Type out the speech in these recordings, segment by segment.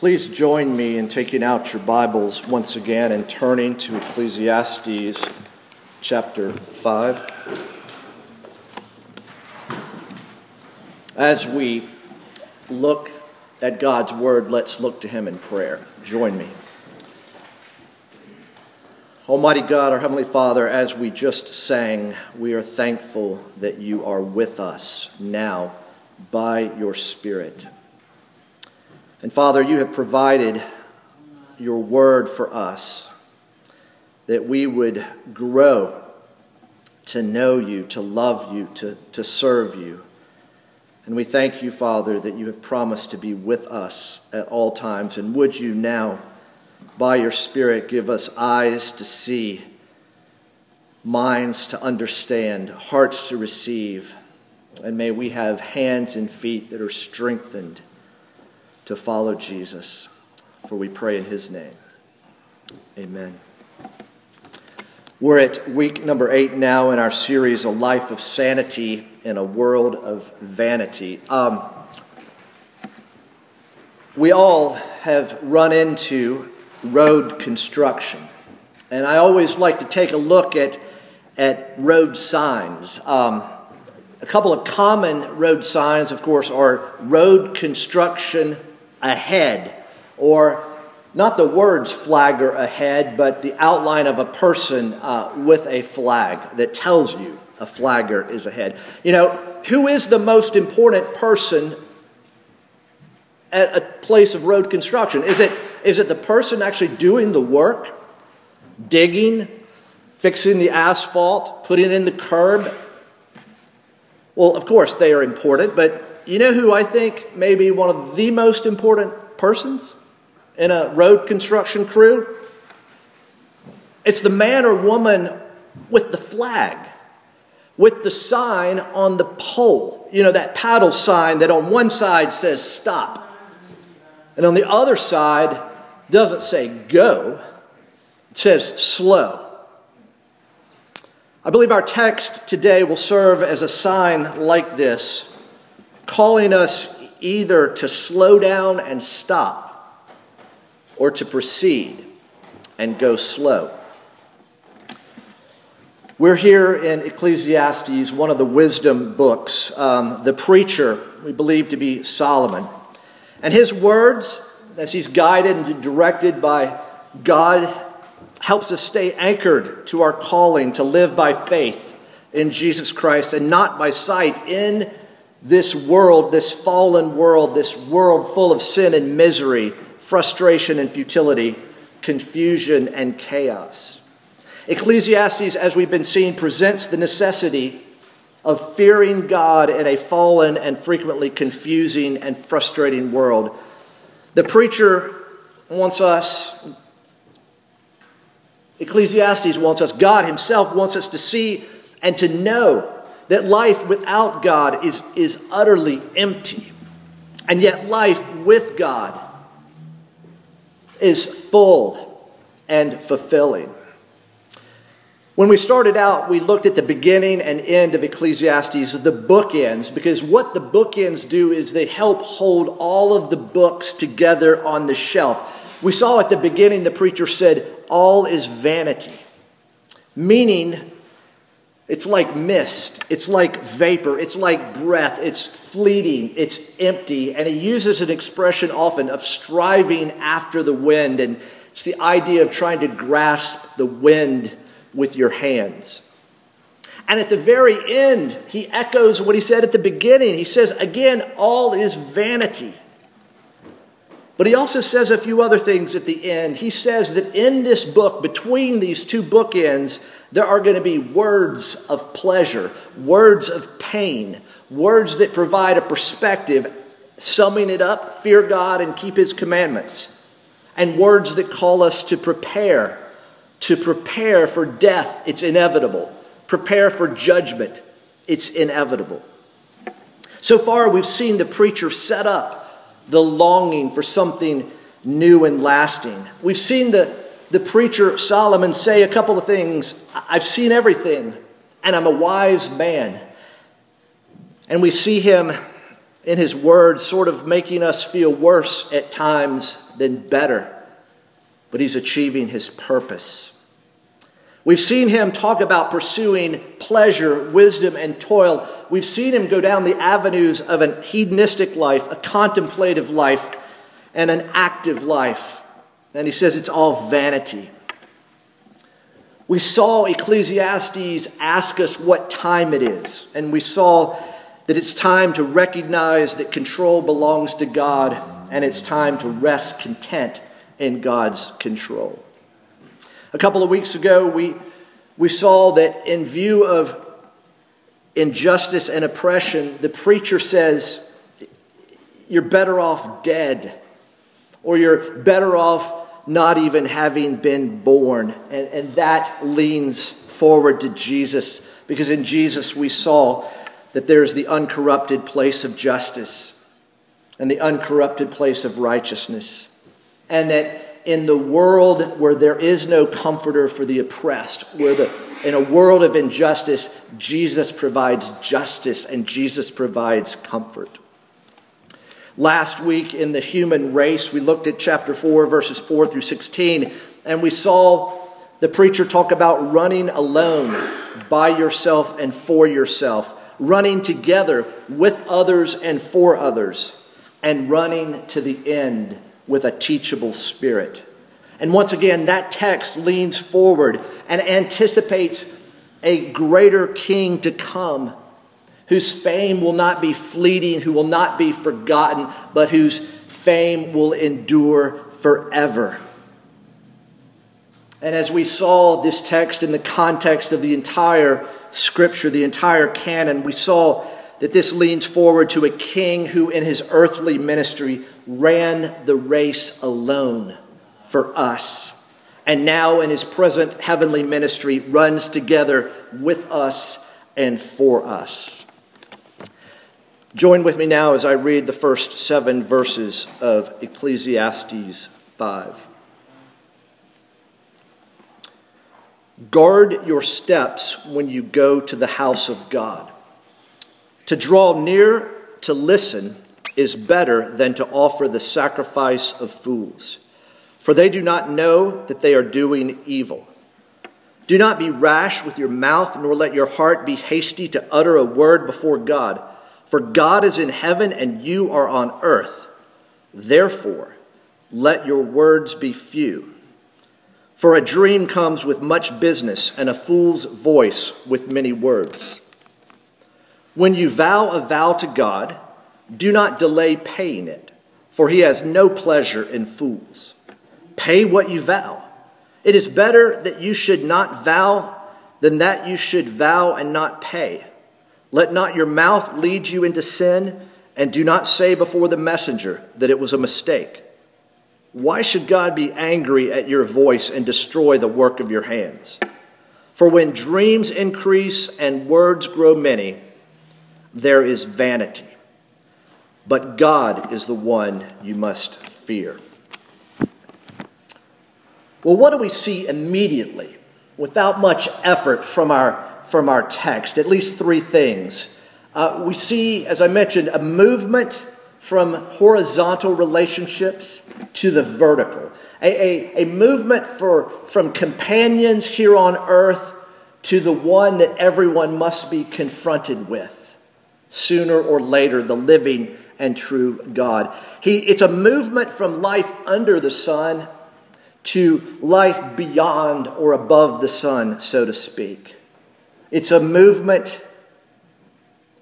Please join me in taking out your Bibles once again and turning to Ecclesiastes chapter 5. As we look at God's Word, let's look to Him in prayer. Join me. Almighty God, our Heavenly Father, as we just sang, we are thankful that you are with us now by your Spirit. And Father, you have provided your word for us that we would grow to know you, to love you, to, to serve you. And we thank you, Father, that you have promised to be with us at all times. And would you now, by your Spirit, give us eyes to see, minds to understand, hearts to receive, and may we have hands and feet that are strengthened to follow Jesus. For we pray in his name. Amen. We're at week number eight now in our series, A Life of Sanity in a World of Vanity. Um, we all have run into road construction. And I always like to take a look at, at road signs. Um, a couple of common road signs, of course, are road construction ahead, or not the words flagger ahead, but the outline of a person uh, with a flag that tells you a flagger is ahead. You know, who is the most important person at a place of road construction? Is it, is it the person actually doing the work, digging, fixing the asphalt, putting in the curb? Well, of course, they are important, but you know who I think may be one of the most important persons in a road construction crew? It's the man or woman with the flag, with the sign on the pole. You know, that paddle sign that on one side says stop, and on the other side doesn't say go, it says slow. I believe our text today will serve as a sign like this calling us either to slow down and stop or to proceed and go slow. We're here in Ecclesiastes, one of the wisdom books. Um, the preacher, we believe to be Solomon. And his words, as he's guided and directed by God, helps us stay anchored to our calling to live by faith in Jesus Christ and not by sight in this world, this fallen world, this world full of sin and misery, frustration and futility, confusion and chaos. Ecclesiastes, as we've been seeing, presents the necessity of fearing God in a fallen and frequently confusing and frustrating world. The preacher wants us, Ecclesiastes wants us, God Himself wants us to see and to know that life without God is, is utterly empty. And yet, life with God is full and fulfilling. When we started out, we looked at the beginning and end of Ecclesiastes, the bookends, because what the bookends do is they help hold all of the books together on the shelf. We saw at the beginning, the preacher said, All is vanity, meaning it's like mist. It's like vapor. It's like breath. It's fleeting. It's empty. And he uses an expression often of striving after the wind. And it's the idea of trying to grasp the wind with your hands. And at the very end, he echoes what he said at the beginning. He says, again, all is vanity. But he also says a few other things at the end. He says that in this book, between these two bookends, there are going to be words of pleasure, words of pain, words that provide a perspective, summing it up, fear God and keep his commandments, and words that call us to prepare, to prepare for death, it's inevitable, prepare for judgment, it's inevitable. So far, we've seen the preacher set up the longing for something new and lasting. We've seen the the preacher Solomon say a couple of things. I've seen everything, and I'm a wise man. And we see him in his words, sort of making us feel worse at times than better, but he's achieving his purpose. We've seen him talk about pursuing pleasure, wisdom, and toil. We've seen him go down the avenues of an hedonistic life, a contemplative life, and an active life. And he says it's all vanity. We saw Ecclesiastes ask us what time it is, and we saw that it's time to recognize that control belongs to God, and it's time to rest content in God's control. A couple of weeks ago, we, we saw that in view of injustice and oppression, the preacher says, You're better off dead, or you're better off not even having been born. And, and that leans forward to Jesus, because in Jesus we saw that there's the uncorrupted place of justice and the uncorrupted place of righteousness. And that in the world where there is no comforter for the oppressed, where the, in a world of injustice, Jesus provides justice and Jesus provides comfort. Last week in the human race, we looked at chapter 4, verses 4 through 16, and we saw the preacher talk about running alone, by yourself and for yourself, running together with others and for others, and running to the end with a teachable spirit. And once again, that text leans forward and anticipates a greater king to come whose fame will not be fleeting, who will not be forgotten, but whose fame will endure forever. And as we saw this text in the context of the entire scripture, the entire canon, we saw that this leans forward to a king who, in his earthly ministry, ran the race alone for us. And now, in his present heavenly ministry, runs together with us and for us. Join with me now as I read the first seven verses of Ecclesiastes 5. Guard your steps when you go to the house of God. To draw near to listen is better than to offer the sacrifice of fools, for they do not know that they are doing evil. Do not be rash with your mouth, nor let your heart be hasty to utter a word before God, for God is in heaven and you are on earth. Therefore, let your words be few. For a dream comes with much business, and a fool's voice with many words. When you vow a vow to God, do not delay paying it, for he has no pleasure in fools. Pay what you vow. It is better that you should not vow than that you should vow and not pay. Let not your mouth lead you into sin, and do not say before the messenger that it was a mistake. Why should God be angry at your voice and destroy the work of your hands? For when dreams increase and words grow many, there is vanity. But God is the one you must fear. Well, what do we see immediately, without much effort from our, from our text? At least three things. Uh, we see, as I mentioned, a movement from horizontal relationships to the vertical, a, a, a movement for, from companions here on earth to the one that everyone must be confronted with sooner or later, the living and true God. He, it's a movement from life under the sun to life beyond or above the sun, so to speak. It's a movement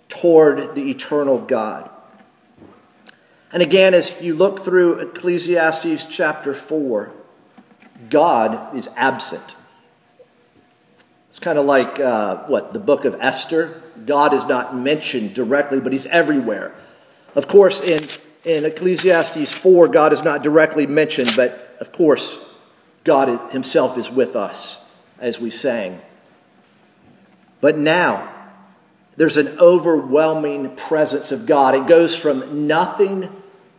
toward the eternal God. And again, as you look through Ecclesiastes chapter 4, God is absent. It's kind of like uh, what, the book of Esther? God is not mentioned directly, but he's everywhere. Of course, in, in Ecclesiastes 4, God is not directly mentioned, but of course, God himself is with us, as we sang. But now, there's an overwhelming presence of God. It goes from nothing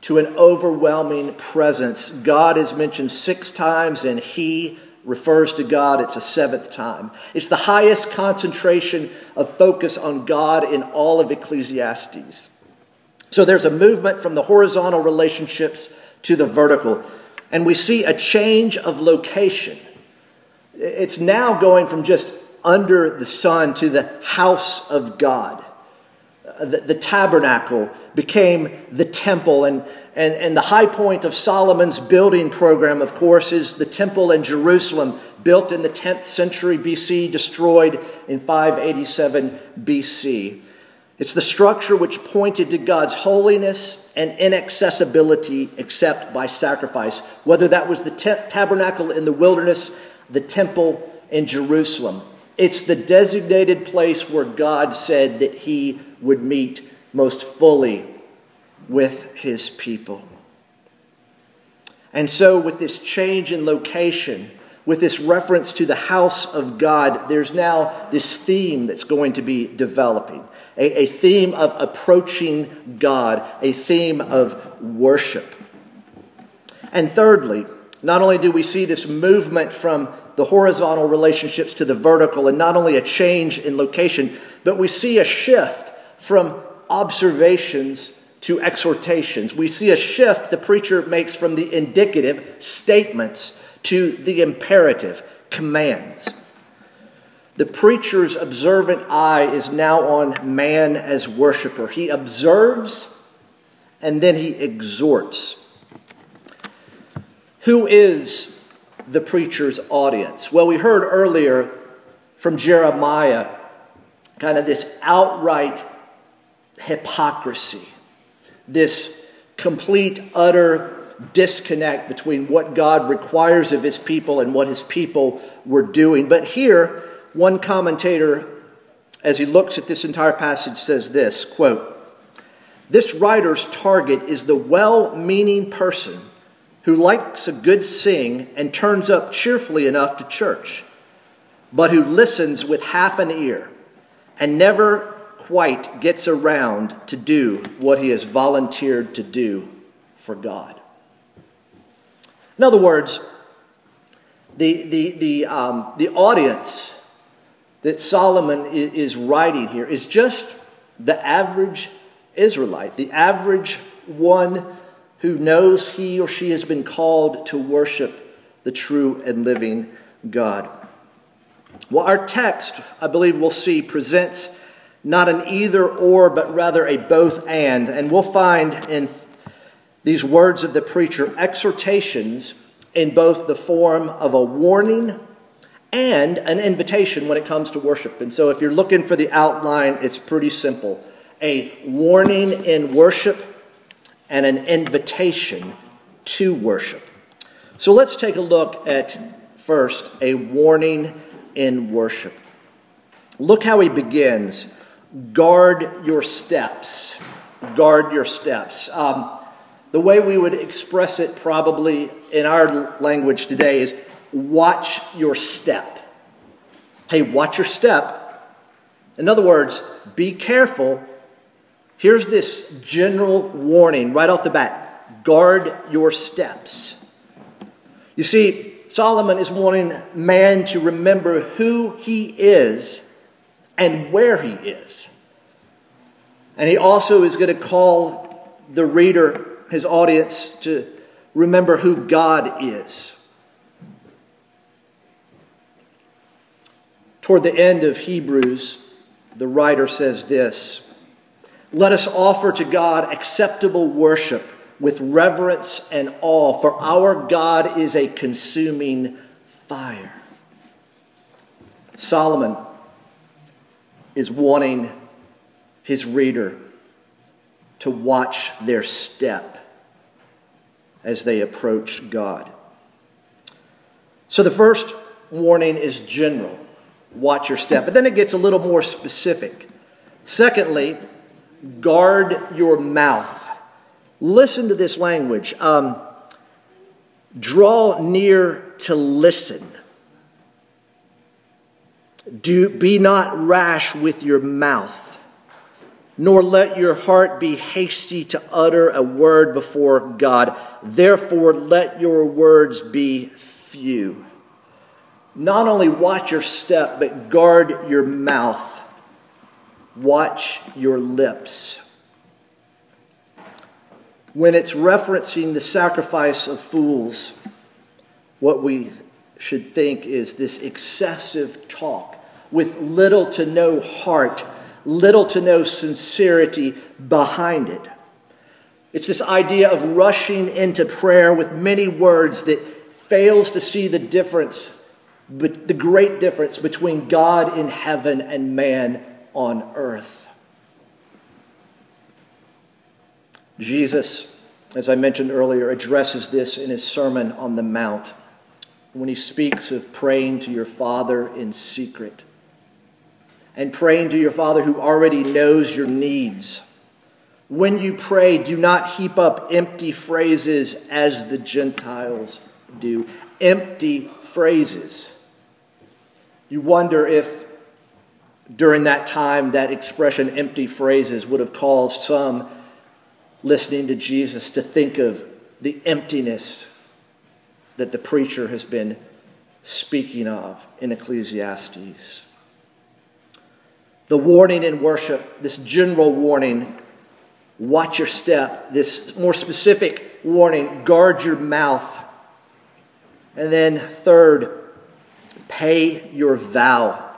to an overwhelming presence. God is mentioned six times, and He refers to God. It's a seventh time. It's the highest concentration of focus on God in all of Ecclesiastes. So there's a movement from the horizontal relationships to the vertical. And we see a change of location. It's now going from just under the sun to the house of God. Uh, the, the, tabernacle became the temple, and, and, and the high point of Solomon's building program, of course, is the temple in Jerusalem, built in the 10th century BC, destroyed in 587 BC. It's the structure which pointed to God's holiness and inaccessibility except by sacrifice, whether that was the tabernacle in the wilderness, the temple in Jerusalem. It's the designated place where God said that he would meet most fully with his people. And so, with this change in location, with this reference to the house of God, there's now this theme that's going to be developing a, a theme of approaching God, a theme of worship. And thirdly, not only do we see this movement from the horizontal relationships to the vertical, and not only a change in location, but we see a shift from observations to exhortations. We see a shift the preacher makes from the indicative statements to the imperative commands. The preacher's observant eye is now on man as worshiper. He observes and then he exhorts. Who is the preacher's audience? Well, we heard earlier from Jeremiah kind of this outright hypocrisy, this complete, utter disconnect between what God requires of his people and what his people were doing. But here, one commentator, as he looks at this entire passage, says this quote, This writer's target is the well meaning person who likes a good sing and turns up cheerfully enough to church, but who listens with half an ear and never quite gets around to do what he has volunteered to do for God. In other words, the, the, the, um, the audience that Solomon is writing here is just the average Israelite, the average one who knows he or she has been called to worship the true and living God. Well, our text, I believe we'll see, presents not an either or, but rather a both and. And we'll find in these words of the preacher exhortations in both the form of a warning and an invitation when it comes to worship. And so, if you're looking for the outline, it's pretty simple a warning in worship and an invitation to worship. So, let's take a look at first a warning in worship. Look how he begins guard your steps. Guard your steps. Um, the way we would express it, probably in our language today, is watch your step. Hey, watch your step. In other words, be careful. Here's this general warning right off the bat guard your steps. You see, Solomon is wanting man to remember who he is and where he is. And he also is going to call the reader, his audience, to remember who God is. Toward the end of Hebrews, the writer says this Let us offer to God acceptable worship with reverence and awe, for our God is a consuming fire. Solomon is wanting his reader to watch their step as they approach God. So the first warning is general watch your step. But then it gets a little more specific. Secondly, guard your mouth. Listen to this language. Um, draw near to listen. Do, be not rash with your mouth, nor let your heart be hasty to utter a word before God. Therefore, let your words be few not only watch your step, but guard your mouth. Watch your lips. when it's referencing the sacrifice of fools, what we should think is this excessive talk with little to no heart, little to no sincerity behind it. It's this idea of rushing into prayer with many words that fails to see the difference, the great difference between God in heaven and man on earth. Jesus, as I mentioned earlier, addresses this in his Sermon on the Mount when he speaks of praying to your Father in secret and praying to your Father who already knows your needs. When you pray, do not heap up empty phrases as the Gentiles do. Empty phrases. You wonder if during that time that expression, empty phrases, would have caused some listening to Jesus to think of the emptiness that the preacher has been speaking of in Ecclesiastes. The warning in worship, this general warning, watch your step, this more specific warning, guard your mouth. And then, third, pay your vow.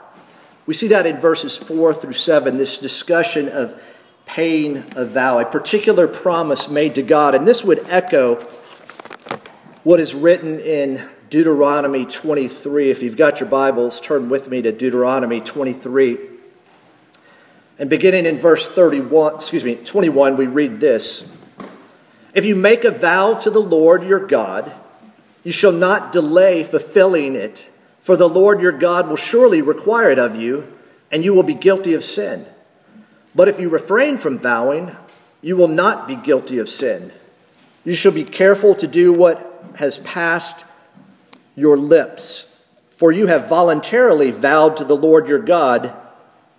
We see that in verses 4 through 7, this discussion of paying a vow, a particular promise made to God. And this would echo what is written in Deuteronomy 23. If you've got your Bibles, turn with me to Deuteronomy 23. And beginning in verse 31, excuse me, 21, we read this. If you make a vow to the Lord your God, you shall not delay fulfilling it, for the Lord your God will surely require it of you, and you will be guilty of sin. But if you refrain from vowing, you will not be guilty of sin. You shall be careful to do what has passed your lips, for you have voluntarily vowed to the Lord your God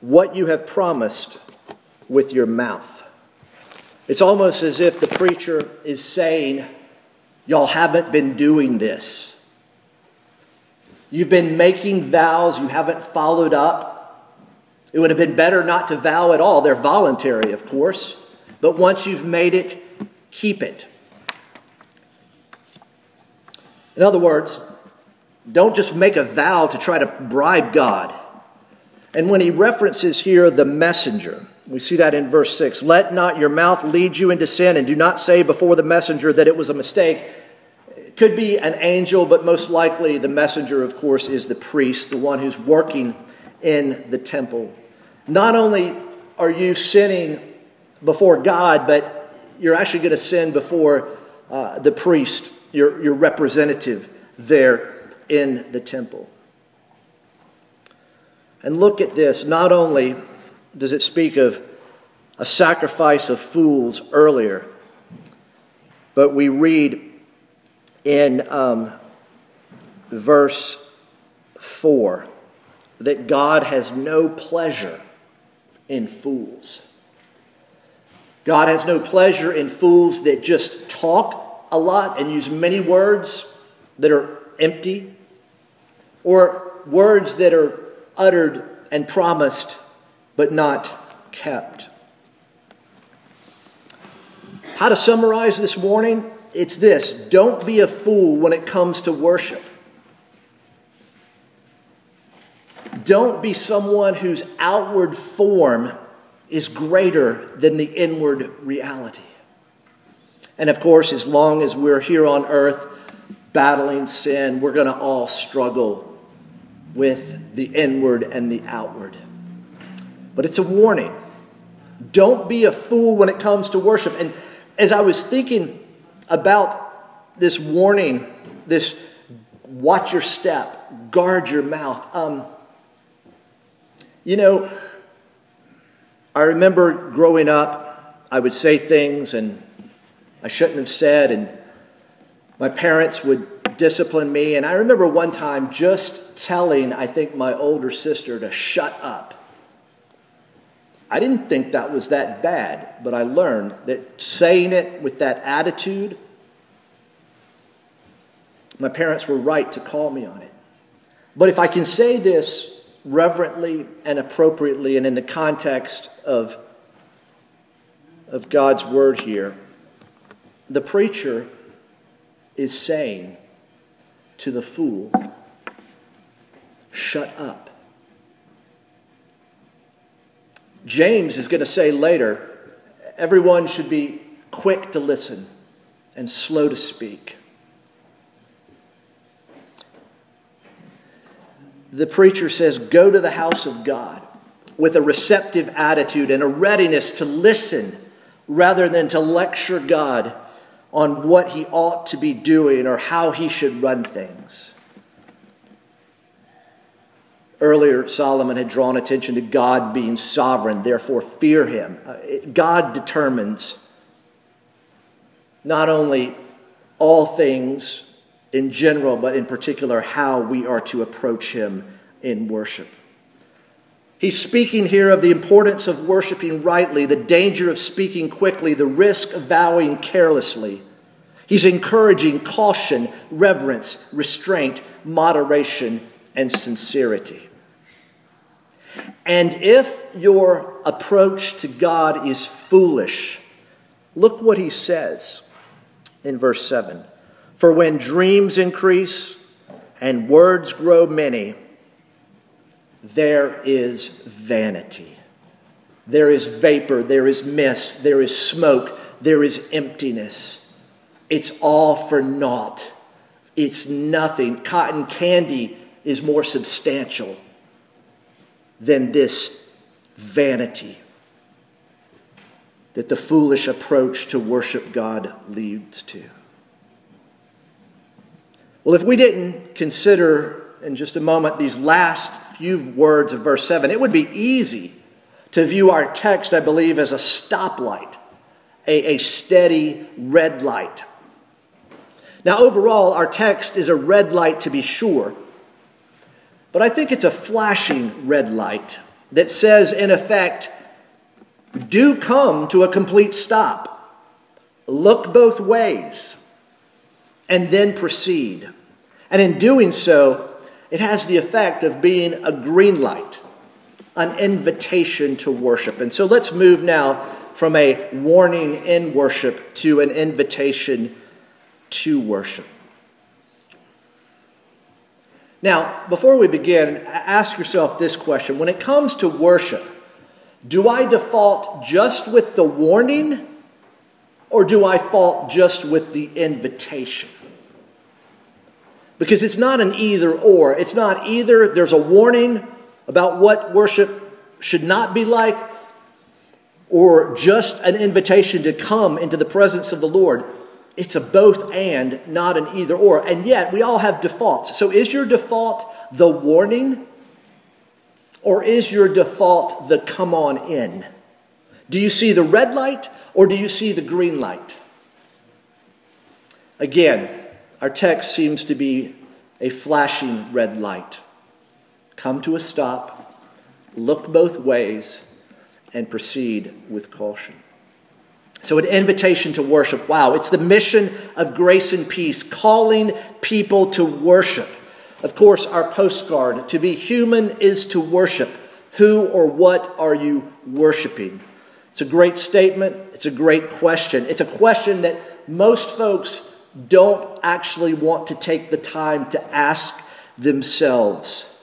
what you have promised with your mouth. It's almost as if the preacher is saying, Y'all haven't been doing this. You've been making vows, you haven't followed up. It would have been better not to vow at all. They're voluntary, of course. But once you've made it, keep it. In other words, don't just make a vow to try to bribe God. And when he references here the messenger, we see that in verse 6 let not your mouth lead you into sin, and do not say before the messenger that it was a mistake. Could be an angel, but most likely the messenger, of course, is the priest, the one who's working in the temple. Not only are you sinning before God, but you're actually going to sin before uh, the priest your, your representative there in the temple. And look at this. Not only does it speak of a sacrifice of fools earlier, but we read in um, verse 4 that God has no pleasure in fools. God has no pleasure in fools that just talk a lot and use many words that are empty, or words that are uttered and promised but not kept. How to summarize this morning? It's this don't be a fool when it comes to worship. Don't be someone whose outward form is greater than the inward reality. And of course, as long as we're here on earth battling sin, we're going to all struggle with the inward and the outward. But it's a warning. Don't be a fool when it comes to worship. And as I was thinking about this warning, this watch your step, guard your mouth, um, you know, I remember growing up, I would say things and I shouldn't have said, and my parents would discipline me. And I remember one time just telling, I think, my older sister to shut up. I didn't think that was that bad, but I learned that saying it with that attitude, my parents were right to call me on it. But if I can say this reverently and appropriately and in the context of, of God's word here, the preacher is saying to the fool, Shut up. James is going to say later, everyone should be quick to listen and slow to speak. The preacher says, Go to the house of God with a receptive attitude and a readiness to listen rather than to lecture God on what he ought to be doing or how he should run things. Earlier, Solomon had drawn attention to God being sovereign, therefore, fear him. Uh, God determines not only all things in general, but in particular, how we are to approach him in worship. He's speaking here of the importance of worshiping rightly, the danger of speaking quickly, the risk of vowing carelessly. He's encouraging caution, reverence, restraint, moderation, and sincerity. And if your approach to God is foolish, look what he says in verse 7 For when dreams increase and words grow many, there is vanity. There is vapor, there is mist, there is smoke, there is emptiness. It's all for naught. It's nothing. Cotton candy is more substantial than this vanity that the foolish approach to worship God leads to. Well, if we didn't consider in just a moment these last few words of verse 7, it would be easy to view our text, I believe, as a stoplight, a, a steady red light. Now, overall, our text is a red light to be sure, but I think it's a flashing red light that says, in effect, do come to a complete stop. Look both ways and then proceed. And in doing so, it has the effect of being a green light, an invitation to worship. And so let's move now from a warning in worship to an invitation to worship. Now, before we begin, ask yourself this question. When it comes to worship, do I default just with the warning or do I fault just with the invitation? Because it's not an either or. It's not either there's a warning about what worship should not be like, or just an invitation to come into the presence of the Lord. It's a both and, not an either or. And yet, we all have defaults. So, is your default the warning, or is your default the come on in? Do you see the red light, or do you see the green light? Again, our text seems to be a flashing red light. Come to a stop, look both ways, and proceed with caution. So, an invitation to worship. Wow, it's the mission of grace and peace, calling people to worship. Of course, our postcard to be human is to worship. Who or what are you worshiping? It's a great statement. It's a great question. It's a question that most folks don't actually want to take the time to ask themselves.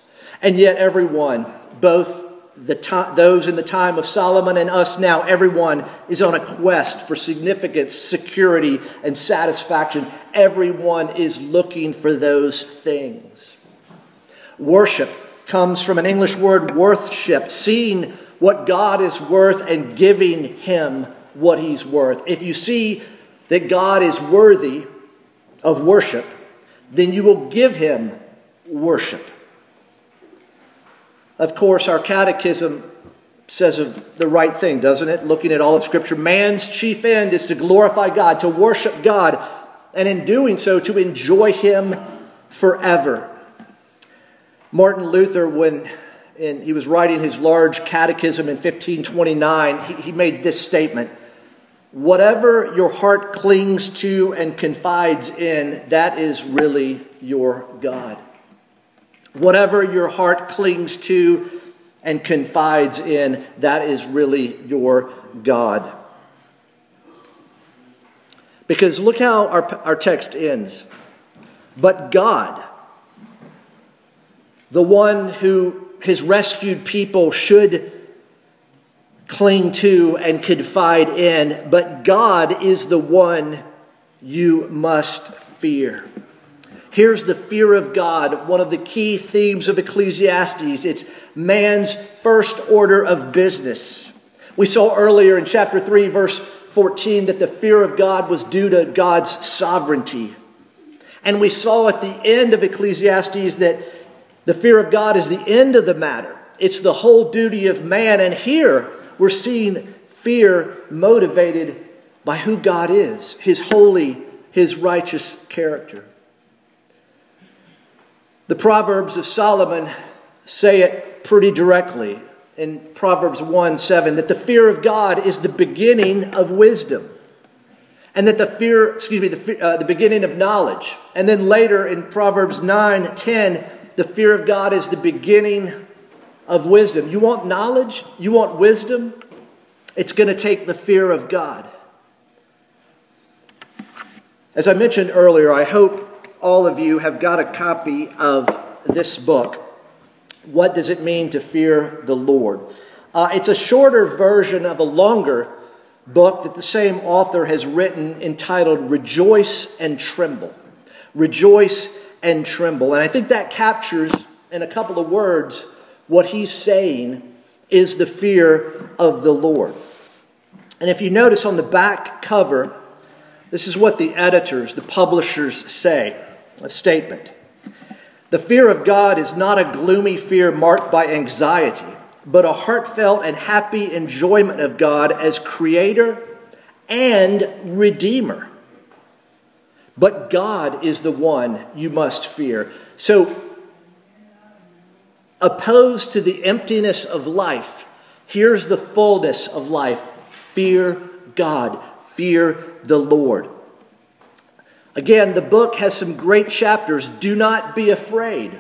And yet, everyone, both the to- those in the time of Solomon and us now, everyone is on a quest for significance, security, and satisfaction. Everyone is looking for those things. Worship comes from an English word, worthship, seeing what God is worth and giving Him what He's worth. If you see that God is worthy, of worship, then you will give him worship. Of course, our catechism says of the right thing, doesn't it? Looking at all of Scripture, man's chief end is to glorify God, to worship God, and in doing so, to enjoy Him forever. Martin Luther, when in, he was writing his large catechism in 1529, he, he made this statement Whatever your heart clings to and confides in, that is really your God. Whatever your heart clings to and confides in, that is really your God. Because look how our, our text ends. But God, the one who his rescued people should cling to and confide in, but God is the one you must fear. Here's the fear of God, one of the key themes of Ecclesiastes. It's man's first order of business. We saw earlier in chapter 3, verse 14, that the fear of God was due to God's sovereignty. And we saw at the end of Ecclesiastes that the fear of God is the end of the matter, it's the whole duty of man. And here we're seeing fear motivated by who God is, his holy, his righteous character. The Proverbs of Solomon say it pretty directly in Proverbs 1 7 that the fear of God is the beginning of wisdom. And that the fear, excuse me, the, uh, the beginning of knowledge. And then later in Proverbs 9 10, the fear of God is the beginning of wisdom. You want knowledge? You want wisdom? It's going to take the fear of God. As I mentioned earlier, I hope all of you have got a copy of this book. What does it mean to fear the Lord? Uh, it's a shorter version of a longer book that the same author has written entitled Rejoice and Tremble. Rejoice and Tremble. And I think that captures, in a couple of words, what he's saying is the fear of the Lord. And if you notice on the back cover, this is what the editors, the publishers say statement. The fear of God is not a gloomy fear marked by anxiety, but a heartfelt and happy enjoyment of God as creator and redeemer. But God is the one you must fear. So, opposed to the emptiness of life, here's the fullness of life fear God, fear the Lord. Again, the book has some great chapters. Do not be afraid.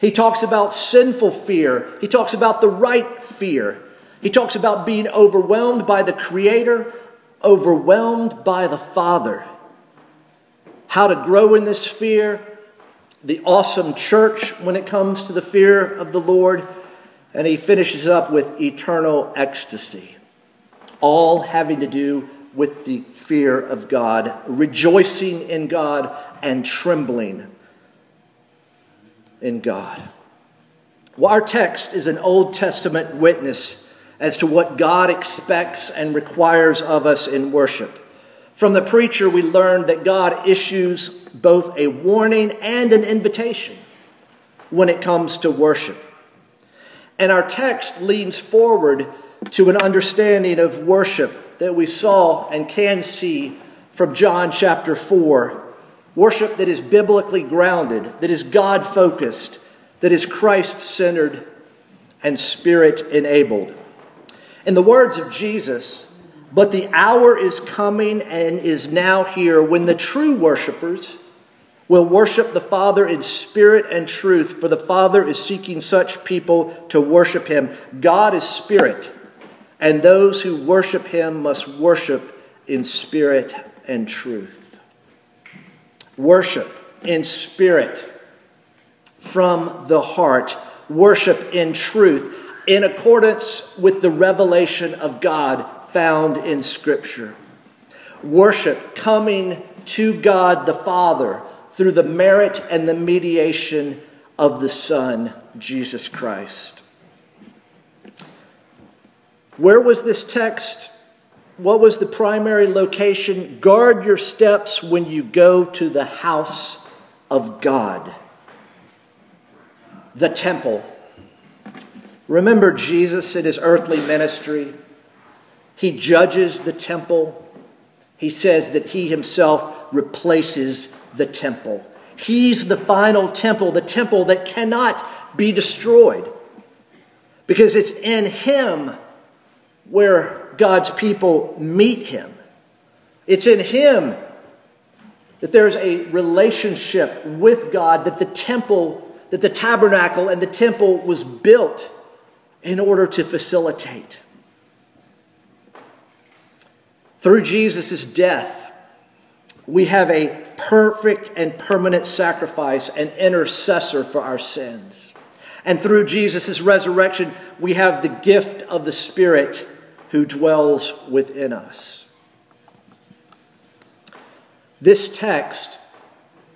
He talks about sinful fear, he talks about the right fear. He talks about being overwhelmed by the Creator, overwhelmed by the Father. How to grow in this fear, the awesome church when it comes to the fear of the Lord, and he finishes up with eternal ecstasy, all having to do with the fear of God, rejoicing in God and trembling in God. Well, our text is an Old Testament witness as to what God expects and requires of us in worship. From the preacher, we learned that God issues both a warning and an invitation when it comes to worship. And our text leans forward to an understanding of worship that we saw and can see from John chapter 4. Worship that is biblically grounded, that is God focused, that is Christ centered and spirit enabled. In the words of Jesus, but the hour is coming and is now here when the true worshipers will worship the Father in spirit and truth, for the Father is seeking such people to worship him. God is spirit and those who worship him must worship in spirit and truth. Worship in spirit from the heart, worship in truth, in accordance with the revelation of God found in Scripture. Worship coming to God the Father through the merit and the mediation of the Son, Jesus Christ. Where was this text? What was the primary location? Guard your steps when you go to the house of God, the temple. Remember Jesus in his earthly ministry. He judges the temple. He says that he himself replaces the temple. He's the final temple, the temple that cannot be destroyed. Because it's in him where God's people meet Him. It's in Him that there's a relationship with God, that the temple, that the tabernacle and the temple was built in order to facilitate. Through Jesus' death, we have a perfect and permanent sacrifice, and intercessor for our sins. And through Jesus' resurrection, we have the gift of the Spirit who dwells within us. This text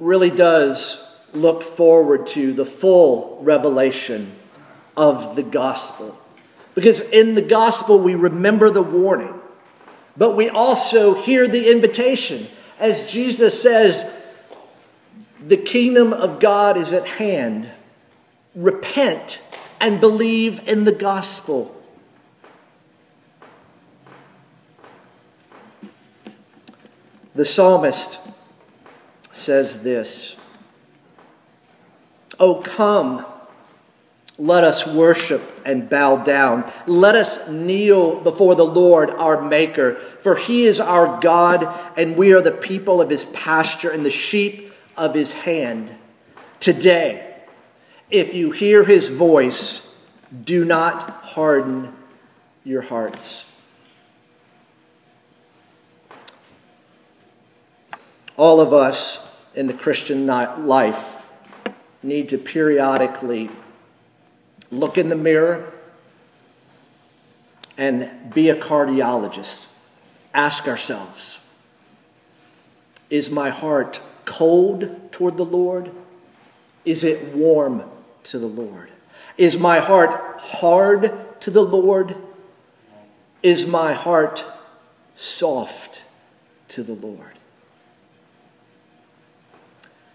really does look forward to the full revelation of the gospel. Because in the gospel, we remember the warning, but we also hear the invitation. As Jesus says, the kingdom of God is at hand. Repent and believe in the gospel. The psalmist says this Oh, come, let us worship and bow down. Let us kneel before the Lord our Maker, for he is our God, and we are the people of his pasture and the sheep of his hand. Today, if you hear his voice, do not harden your hearts. All of us in the Christian life need to periodically look in the mirror and be a cardiologist. Ask ourselves Is my heart cold toward the Lord? Is it warm to the Lord? Is my heart hard to the Lord? Is my heart soft to the Lord?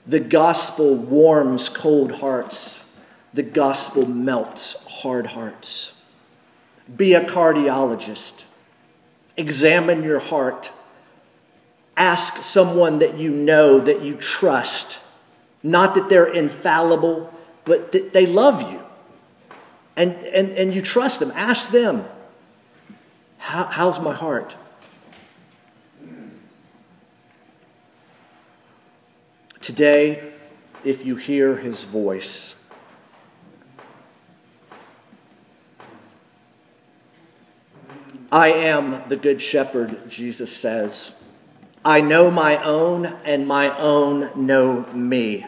The gospel warms cold hearts. The gospel melts hard hearts. Be a cardiologist. Examine your heart. Ask someone that you know, that you trust. Not that they're infallible, but that they love you. And, and, and you trust them. Ask them, How, How's my heart? Today, if you hear his voice, I am the good shepherd, Jesus says. I know my own, and my own know me,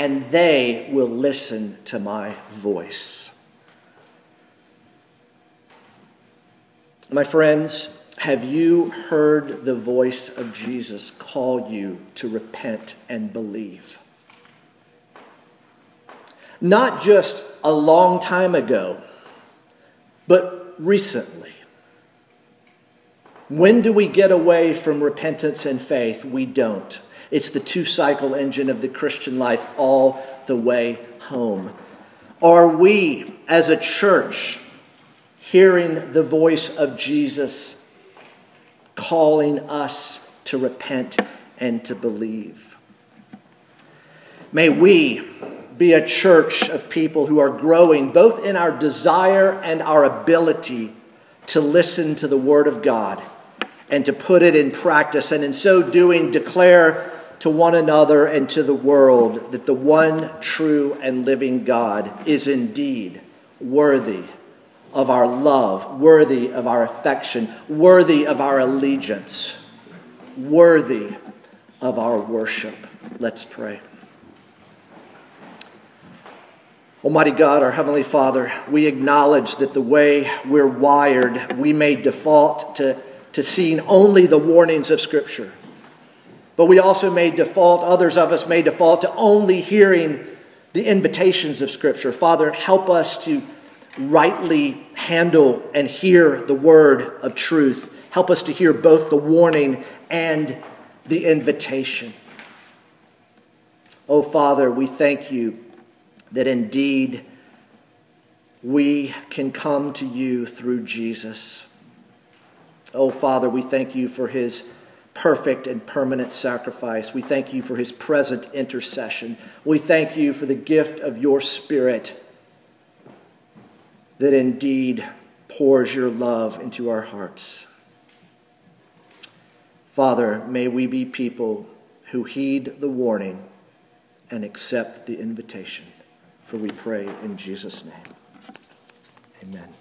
and they will listen to my voice. My friends, have you heard the voice of Jesus call you to repent and believe? Not just a long time ago, but recently. When do we get away from repentance and faith? We don't. It's the two cycle engine of the Christian life all the way home. Are we, as a church, hearing the voice of Jesus calling us to repent and to believe. May we be a church of people who are growing both in our desire and our ability to listen to the Word of God and to put it in practice, and in so doing, declare to one another and to the world that the one true and living God is indeed worthy of our love, worthy of our affection, worthy of our allegiance, worthy of our worship. Let's pray. Almighty God, our Heavenly Father, we acknowledge that the way we're wired, we may default to, to seeing only the warnings of Scripture. But we also may default, others of us may default to only hearing the invitations of Scripture. Father, help us to rightly handle and hear the word of truth. Help us to hear both the warning and the invitation. Oh, Father, we thank you that indeed we can come to you through Jesus. Oh, Father, we thank you for his perfect and permanent sacrifice. We thank you for his present intercession. We thank you for the gift of your Spirit that indeed pours your love into our hearts. Father, may we be people who heed the warning and accept the invitation. For we pray in Jesus' name. Amen.